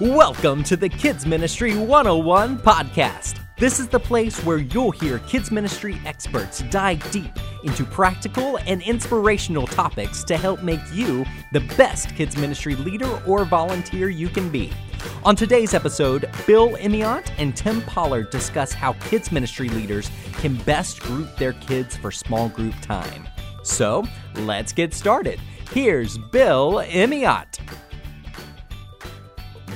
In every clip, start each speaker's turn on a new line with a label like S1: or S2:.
S1: Welcome to the Kids Ministry 101 podcast. This is the place where you'll hear kids ministry experts dive deep into practical and inspirational topics to help make you the best kids ministry leader or volunteer you can be. On today's episode, Bill Emeott and Tim Pollard discuss how kids ministry leaders can best group their kids for small group time. So, let's get started. Here's Bill Emeott.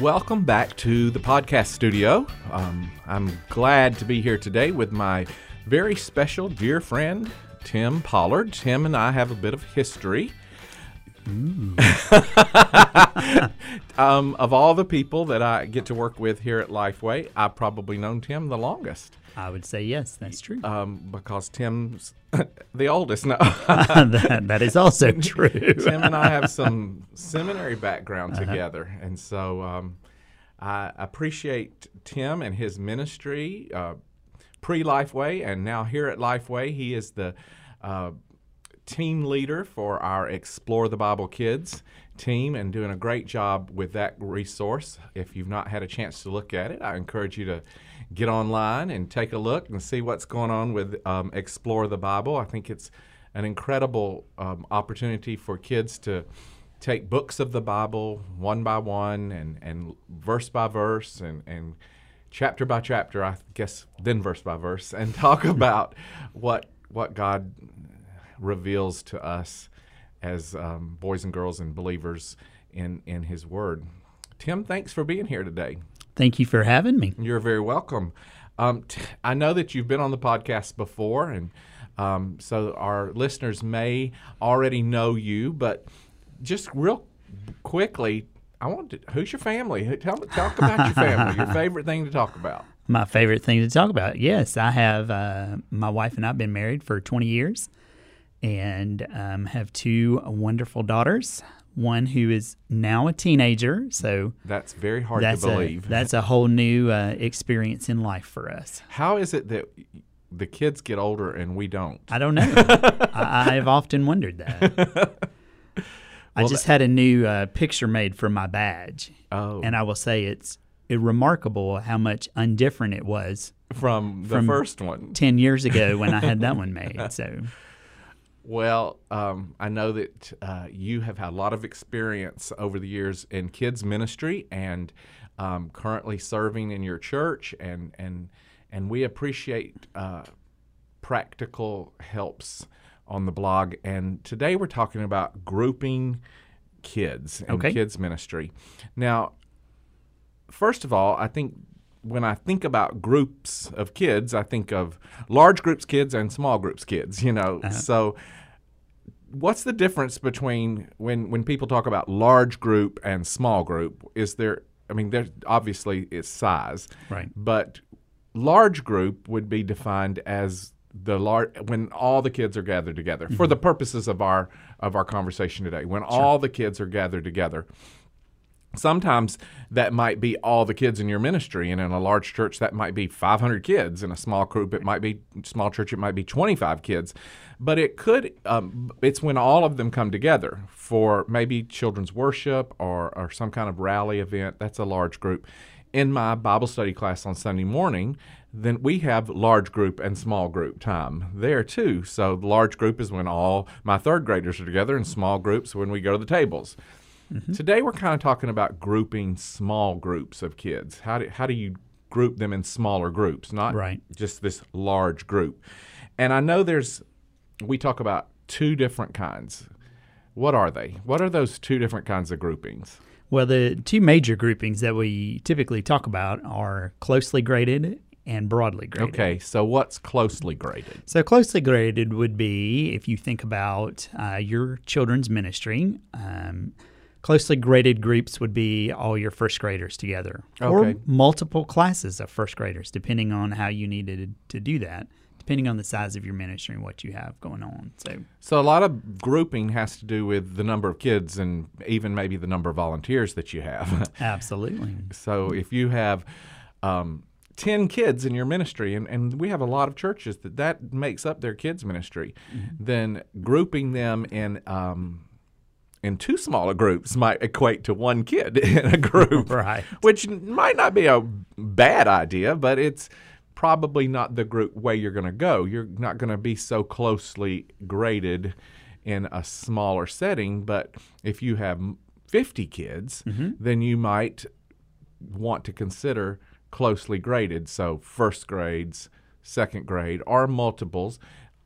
S2: Welcome back to the podcast studio. Um, I'm glad to be here today with my very special dear friend, Tim Pollard. Tim and I have a bit of history. um, of all the people that I get to work with here at Lifeway, I've probably known Tim the longest
S3: I would say yes, that's true.
S2: um, because Tim's the oldest. No,
S3: that, that is also true.
S2: Tim and I have some seminary background together, and so um, I appreciate Tim and his ministry uh, pre Lifeway, and now here at Lifeway, he is the uh, team leader for our Explore the Bible Kids team, and doing a great job with that resource. If you've not had a chance to look at it, I encourage you to get online and take a look and see what's going on with um, Explore the Bible. I think it's an incredible um, opportunity for kids to take books of the Bible one by one and, and verse by verse and, and chapter by chapter, I guess, then verse by verse, and talk about what what God reveals to us as um, boys and girls and believers in in His Word. Tim, thanks for being here today.
S3: Thank you for having me.
S2: You're very welcome. Um, t- I know that you've been on the podcast before, and um, so our listeners may already know you, but just real quickly, I want to. Who's your family? Tell talk about your family. Your favorite thing to talk about.
S3: My favorite thing to talk about. Yes, I have. Uh, my wife and I have been married for 20 years and um, have two wonderful daughters. One who is now a teenager, so
S2: That's very hard
S3: that's
S2: to
S3: a,
S2: believe.
S3: that's a whole new uh, experience in life for us.
S2: How is it that the kids get older and we don't?
S3: I don't know. I, have often wondered that. I
S2: Well,
S3: just had a new uh, picture made for my badge,
S2: Oh,
S3: and I will say it's it remarkable how much undifferent it was
S2: from the
S3: from-
S2: first one.
S3: 10 years ago when I had that one made. So,
S2: Well, um, I know that uh, you have had a lot of experience over the years in kids ministry and um, currently serving in your church, and and and we appreciate uh, practical helps on the blog. And today we're talking about grouping kids and
S3: Okay.
S2: kids ministry. Now, first of all, I think when I think about groups of kids, I think of large groups kids and small groups kids, you know. Uh-huh. So what's the difference between when when people talk about large group and small group? Is there I mean there obviously it's size.
S3: Right.
S2: But large group would be defined as the large when all the kids are gathered together for mm-hmm. the purposes of our of our conversation today. When all the kids are gathered together sometimes that might be all the kids in your ministry and in a large church that might be 500 kids. In a small group it might be small church it might be 25 kids. But it could um, it's when all of them come together for maybe children's worship or, or some kind of rally event that's a large group. In my bible study class on sunday morning then we have large group and small group time there too. So the large group is when all my third graders are together and small groups when we go to the tables Today we're kind of talking about grouping small groups of kids. How do how do you group them in smaller groups, not
S3: Right.
S2: just this large group? And I know there's we talk about two different kinds. What are they? What are those two different kinds of groupings?
S3: well, the two major groupings that we typically talk about are closely graded and broadly graded.
S2: Okay, so what's closely graded?
S3: So, closely graded would be if you think about uh, your children's ministry. Um, closely graded groups would be all your first graders together, or multiple classes of first graders, depending on how you needed to do that, depending on the size of your ministry and what you have going on. So,
S2: So a lot of grouping has to do with the number of kids and even maybe the number of volunteers that you have.
S3: absolutely.
S2: So if you have um, 10 kids in your ministry, and, and we have a lot of churches that that makes up their kids' ministry, then grouping them in um, in too small a groups might equate to one kid in a group,
S3: Right.
S2: Which might not be a bad idea, but it's probably not the group way you're going to go. You're not going to be so closely graded in a smaller setting, but if you have 50 kids, mm-hmm. then you might want to consider closely graded. So, first grades, second grade, or multiples.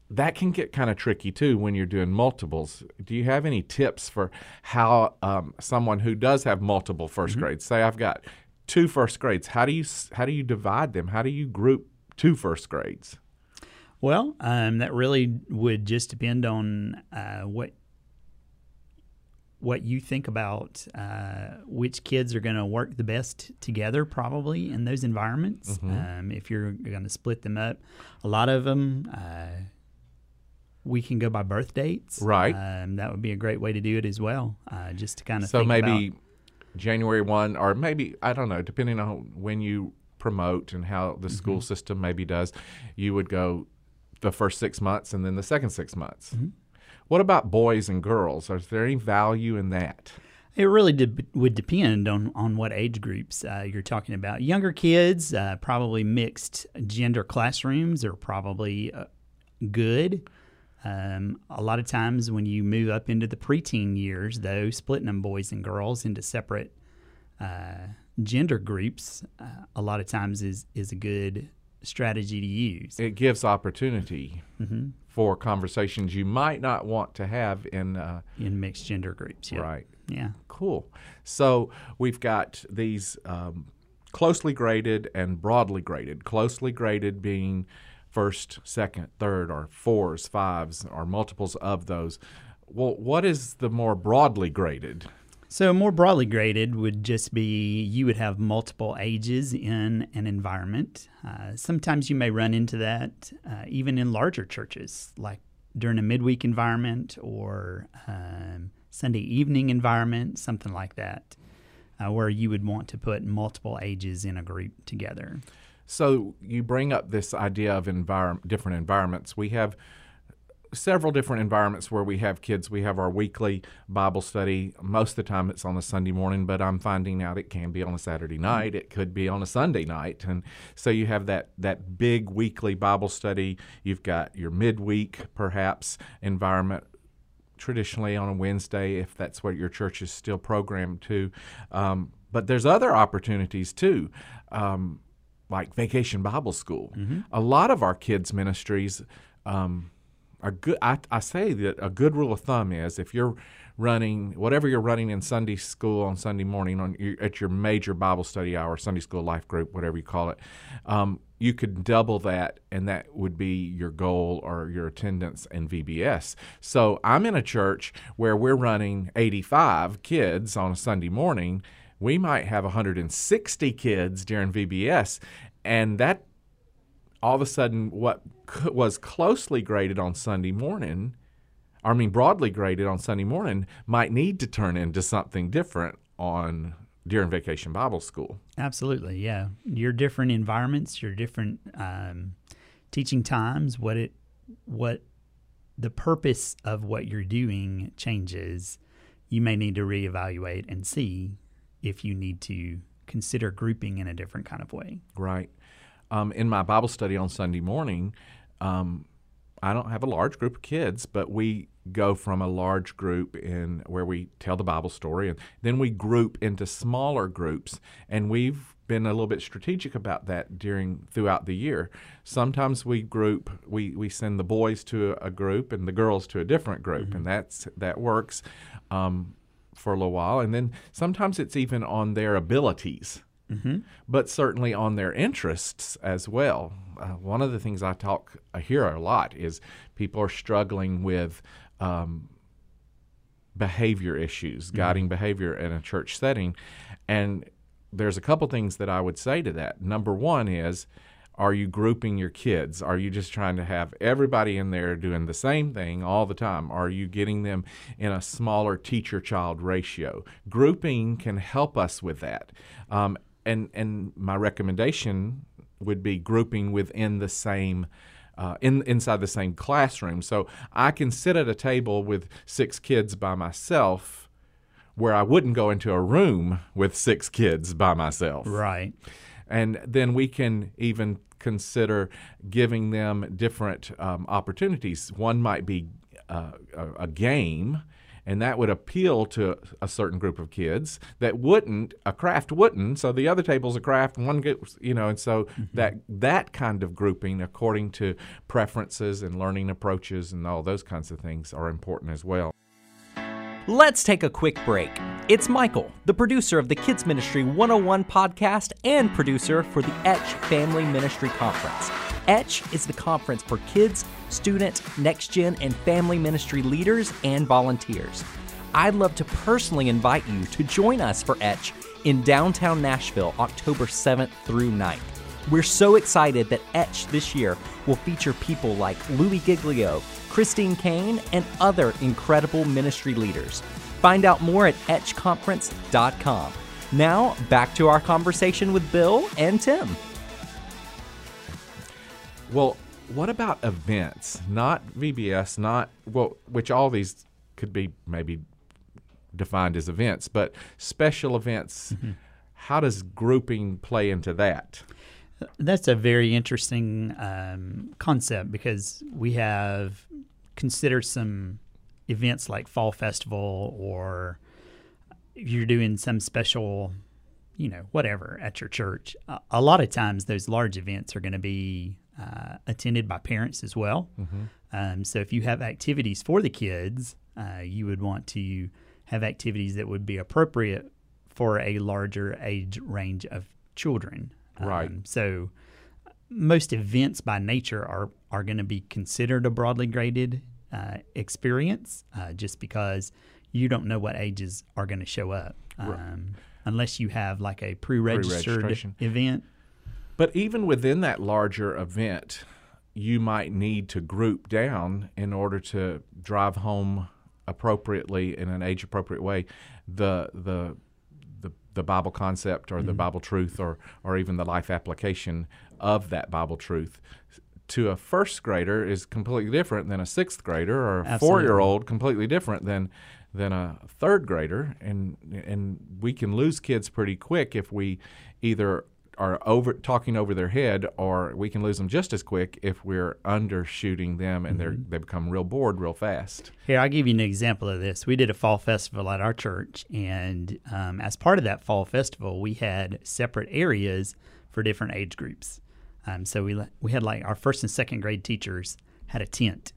S2: That can get kind of tricky too when you're doing multiples. Do you have any tips for how um, someone who does have multiple 1st grades, say I've got two first grades, how do you how do you divide them? How do you group two first grades?
S3: Well, um, that really would just depend on uh, what what you think about uh, which kids are going to work the best together, probably in those environments. Um, if you're going to split them up, a lot of them. Uh, we can go by birth dates.
S2: Right.
S3: Um, that would be a great way to do it as well, uh, just to kind of
S2: So maybe
S3: about,
S2: January 1 or maybe I don't know, depending on when you promote and how the
S3: Mm-hmm.
S2: school system maybe does, you would go the first 6 months and then the second 6 months.
S3: Mm-hmm.
S2: What about boys and girls? Is there any value in that?
S3: It really de- would depend on, on what age groups uh, you're talking about. Younger kids, uh, probably mixed gender classrooms are probably uh, good. Um, a lot of times when you move up into the preteen years, though, splitting them boys and girls into separate uh, gender groups, uh, a lot of times is, is a good strategy to use.
S2: It gives opportunity
S3: Mm-hmm.
S2: for conversations you might not want to have in uh,
S3: in mixed gender groups. Yep.
S2: right.
S3: Yeah.
S2: Cool. So we've got these um, closely graded and broadly graded. Closely graded being first, second, third, or fours, fives, or multiples of those. Well, what is the more broadly graded?
S3: So, more broadly graded would just be you would have multiple ages in an environment. Uh, sometimes you may run into that uh, even in larger churches, like during a midweek environment or um, Sunday evening environment, something like that, uh, where you would want to put multiple ages in a group together.
S2: So you bring up this idea of environ- different environments. We have several different environments where we have kids. We have our weekly Bible study. Most of the time it's on a Sunday morning, but I'm finding out it can be on a Saturday night. It could be on a Sunday night. And so you have that that big weekly Bible study. You've got your midweek perhaps environment traditionally on a Wednesday, if that's what your church is still programmed to. Um, but there's other opportunities too, um, like Vacation Bible School. A lot of our kids' ministries um, are good. I, I say that a good rule of thumb is if you're running whatever you're running in Sunday school on Sunday morning on your, at your major Bible study hour, Sunday school life group, whatever you call it, um, you could double that, and that would be your goal or your attendance in VBS. So I'm in a church where we're running 85 kids on a Sunday morning. We might have 160 kids during VBS, and that all of a sudden what was closely graded on Sunday morning, I mean broadly graded on Sunday morning, might need to turn into something different on during Vacation Bible School.
S3: Absolutely, yeah. Your different environments, your different um, teaching times, what it, what the purpose of what you're doing changes. You may need to reevaluate and see if you need to consider grouping in a different kind of way.
S2: Right. Um, in my Bible study on Sunday morning, um, I don't have a large group of kids, but we go from a large group in where we tell the Bible story, and then we group into smaller groups, and we've been a little bit strategic about that during throughout the year. Sometimes we group, we we send the boys to a group and the girls to a different group, and that's that works um, for a little while, and then sometimes it's even on their abilities but certainly on their interests as well. Uh, one of the things I talk I hear a lot is people are struggling with um, behavior issues, guiding behavior in a church setting, and there's a couple things that I would say to that. Number one is. Are you grouping your kids? Are you just trying to have everybody in there doing the same thing all the time? Are you getting them in a smaller teacher child ratio? Grouping can help us with that. Um, and and my recommendation would be grouping within the same uh, in inside the same classroom. So I can sit at a table with six kids by myself where I wouldn't go into a room with six kids by myself.
S3: Right.
S2: And then we can even consider giving them different um, opportunities. One might be uh, a, a game and that would appeal to a certain group of kids that wouldn't a craft wouldn't so the other table's a craft one gets you know and so mm-hmm. that that kind of grouping according to preferences and learning approaches and all those kinds of things are important as well
S1: Let's take a quick break. It's Michael, the producer of the Kids Ministry 101 podcast and producer for the Etch Family Ministry Conference. Etch is the conference for kids, student, next gen, and family ministry leaders and volunteers. I'd love to personally invite you to join us for Etch in downtown Nashville October 7th through 9th. We're so excited that Etch this year will feature people like Louie Giglio, Christine Caine, and other incredible ministry leaders. Find out more at etchconference.com. Now, back to our conversation with Bill and Tim.
S2: Well, what about events? Not VBS, not, well, which all these could be maybe defined as events, but special events. Mm-hmm. How does grouping play into that?
S3: That's a very interesting um, concept because we have considered some events like fall festival or if you're doing some special, you know, whatever at your church. a lot of times, those large events are going to be uh, attended by parents as well. Mm-hmm. Um, so if you have activities for the kids, uh, you would want to have activities that would be appropriate for a larger age range of children.
S2: Right.
S3: Um, so most events by nature are are going to be considered a broadly graded uh, experience, uh, just because you don't know what ages are going to show up, um, right. unless you have like a pre-registered event.
S2: But even within that larger event, you might need to group down in order to drive home appropriately in an age appropriate way the the the Bible concept or mm-hmm. the Bible truth or or even the life application of that Bible truth to a first grader is completely different than a sixth grader or a four year old completely different than than a third grader and and we can lose kids pretty quick if we either are over talking over their head, or we can lose them just as quick if we're undershooting them and mm-hmm. they they become real bored real fast.
S3: Here, I'll give you an example of this. We did a fall festival at our church, and um, as part of that fall festival, we had separate areas for different age groups. Um, so we we had like our first and second grade teachers had a tent.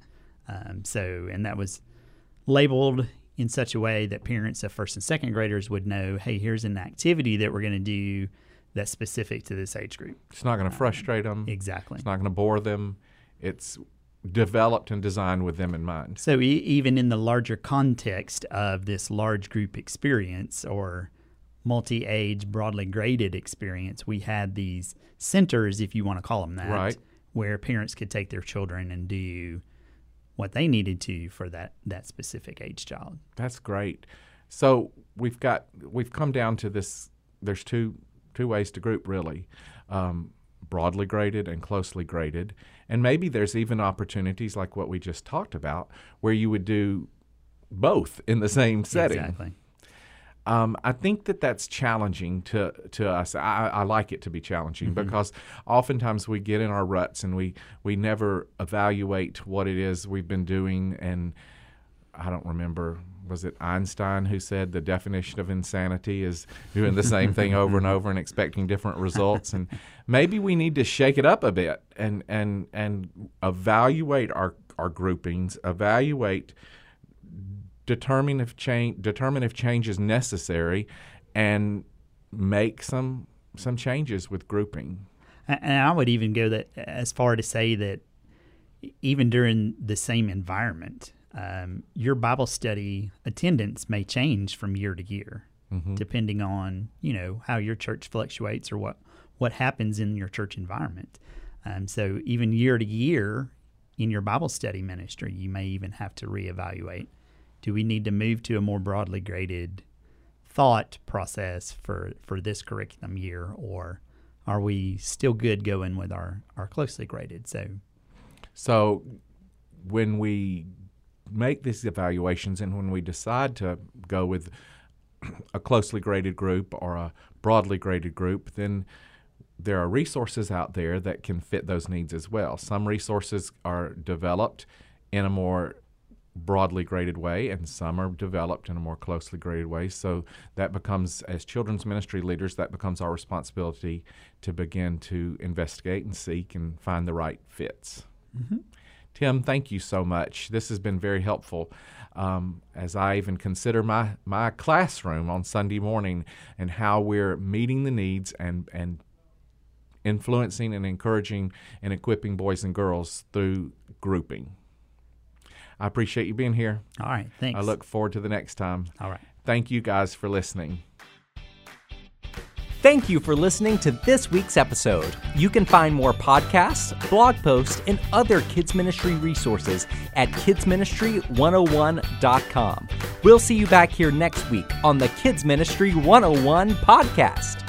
S3: Um, so and that was labeled in such a way that parents of first and second graders would know, hey, here's an activity that we're going to do that's specific to this age group.
S2: It's not going to frustrate them.
S3: Exactly.
S2: It's not going to bore them. It's developed and designed with them in mind.
S3: So e- even in the larger context of this large group experience or multi-age broadly graded experience, we had these centers, if you want to call them that,
S2: right.
S3: where parents could take their children and do what they needed to for that that specific age child.
S2: That's great. So we've got we've come down to this. There's two two ways to group really um, broadly graded and closely graded. And maybe there's even opportunities like what we just talked about where you would do both in the same setting.
S3: Exactly.
S2: Um, I think that that's challenging to to us. I, I like it to be challenging mm-hmm. because oftentimes we get in our ruts and we we never evaluate what it is we've been doing. And I don't remember was it Einstein who said the definition of insanity is doing the same thing over and over and expecting different results and maybe we need to shake it up a bit and and and evaluate our our groupings evaluate determine if change determine if change is necessary and make some some changes with grouping
S3: and I would even go that as far to say that even during the same environment um, your Bible study attendance may change from year to year, mm-hmm. depending on you know how your church fluctuates or what what happens in your church environment. Um, so even year to year in your Bible study ministry, you may even have to reevaluate: Do we need to move to a more broadly graded thought process for for this curriculum year, or are we still good going with our our closely graded? So,
S2: so when we make these evaluations and when we decide to go with a closely graded group or a broadly graded group, then there are resources out there that can fit those needs as well. Some resources are developed in a more broadly graded way, and some are developed in a more closely graded way. So that becomes, as children's ministry leaders, that becomes our responsibility to begin to investigate and seek and find the right fits. Mm-hmm. Tim, thank you so much. This has been very helpful. Um, as I even consider my, my classroom on Sunday morning and how we're meeting the needs and, and influencing and encouraging and equipping boys and girls through grouping. I appreciate you being here.
S3: All right. Thanks.
S2: I look forward to the next time.
S3: All right.
S2: Thank you guys for listening.
S1: Thank you for listening to this week's episode. You can find more podcasts, blog posts, and other kids ministry resources at kidsministry101.com. We'll see you back here next week on the Kids Ministry 101 podcast.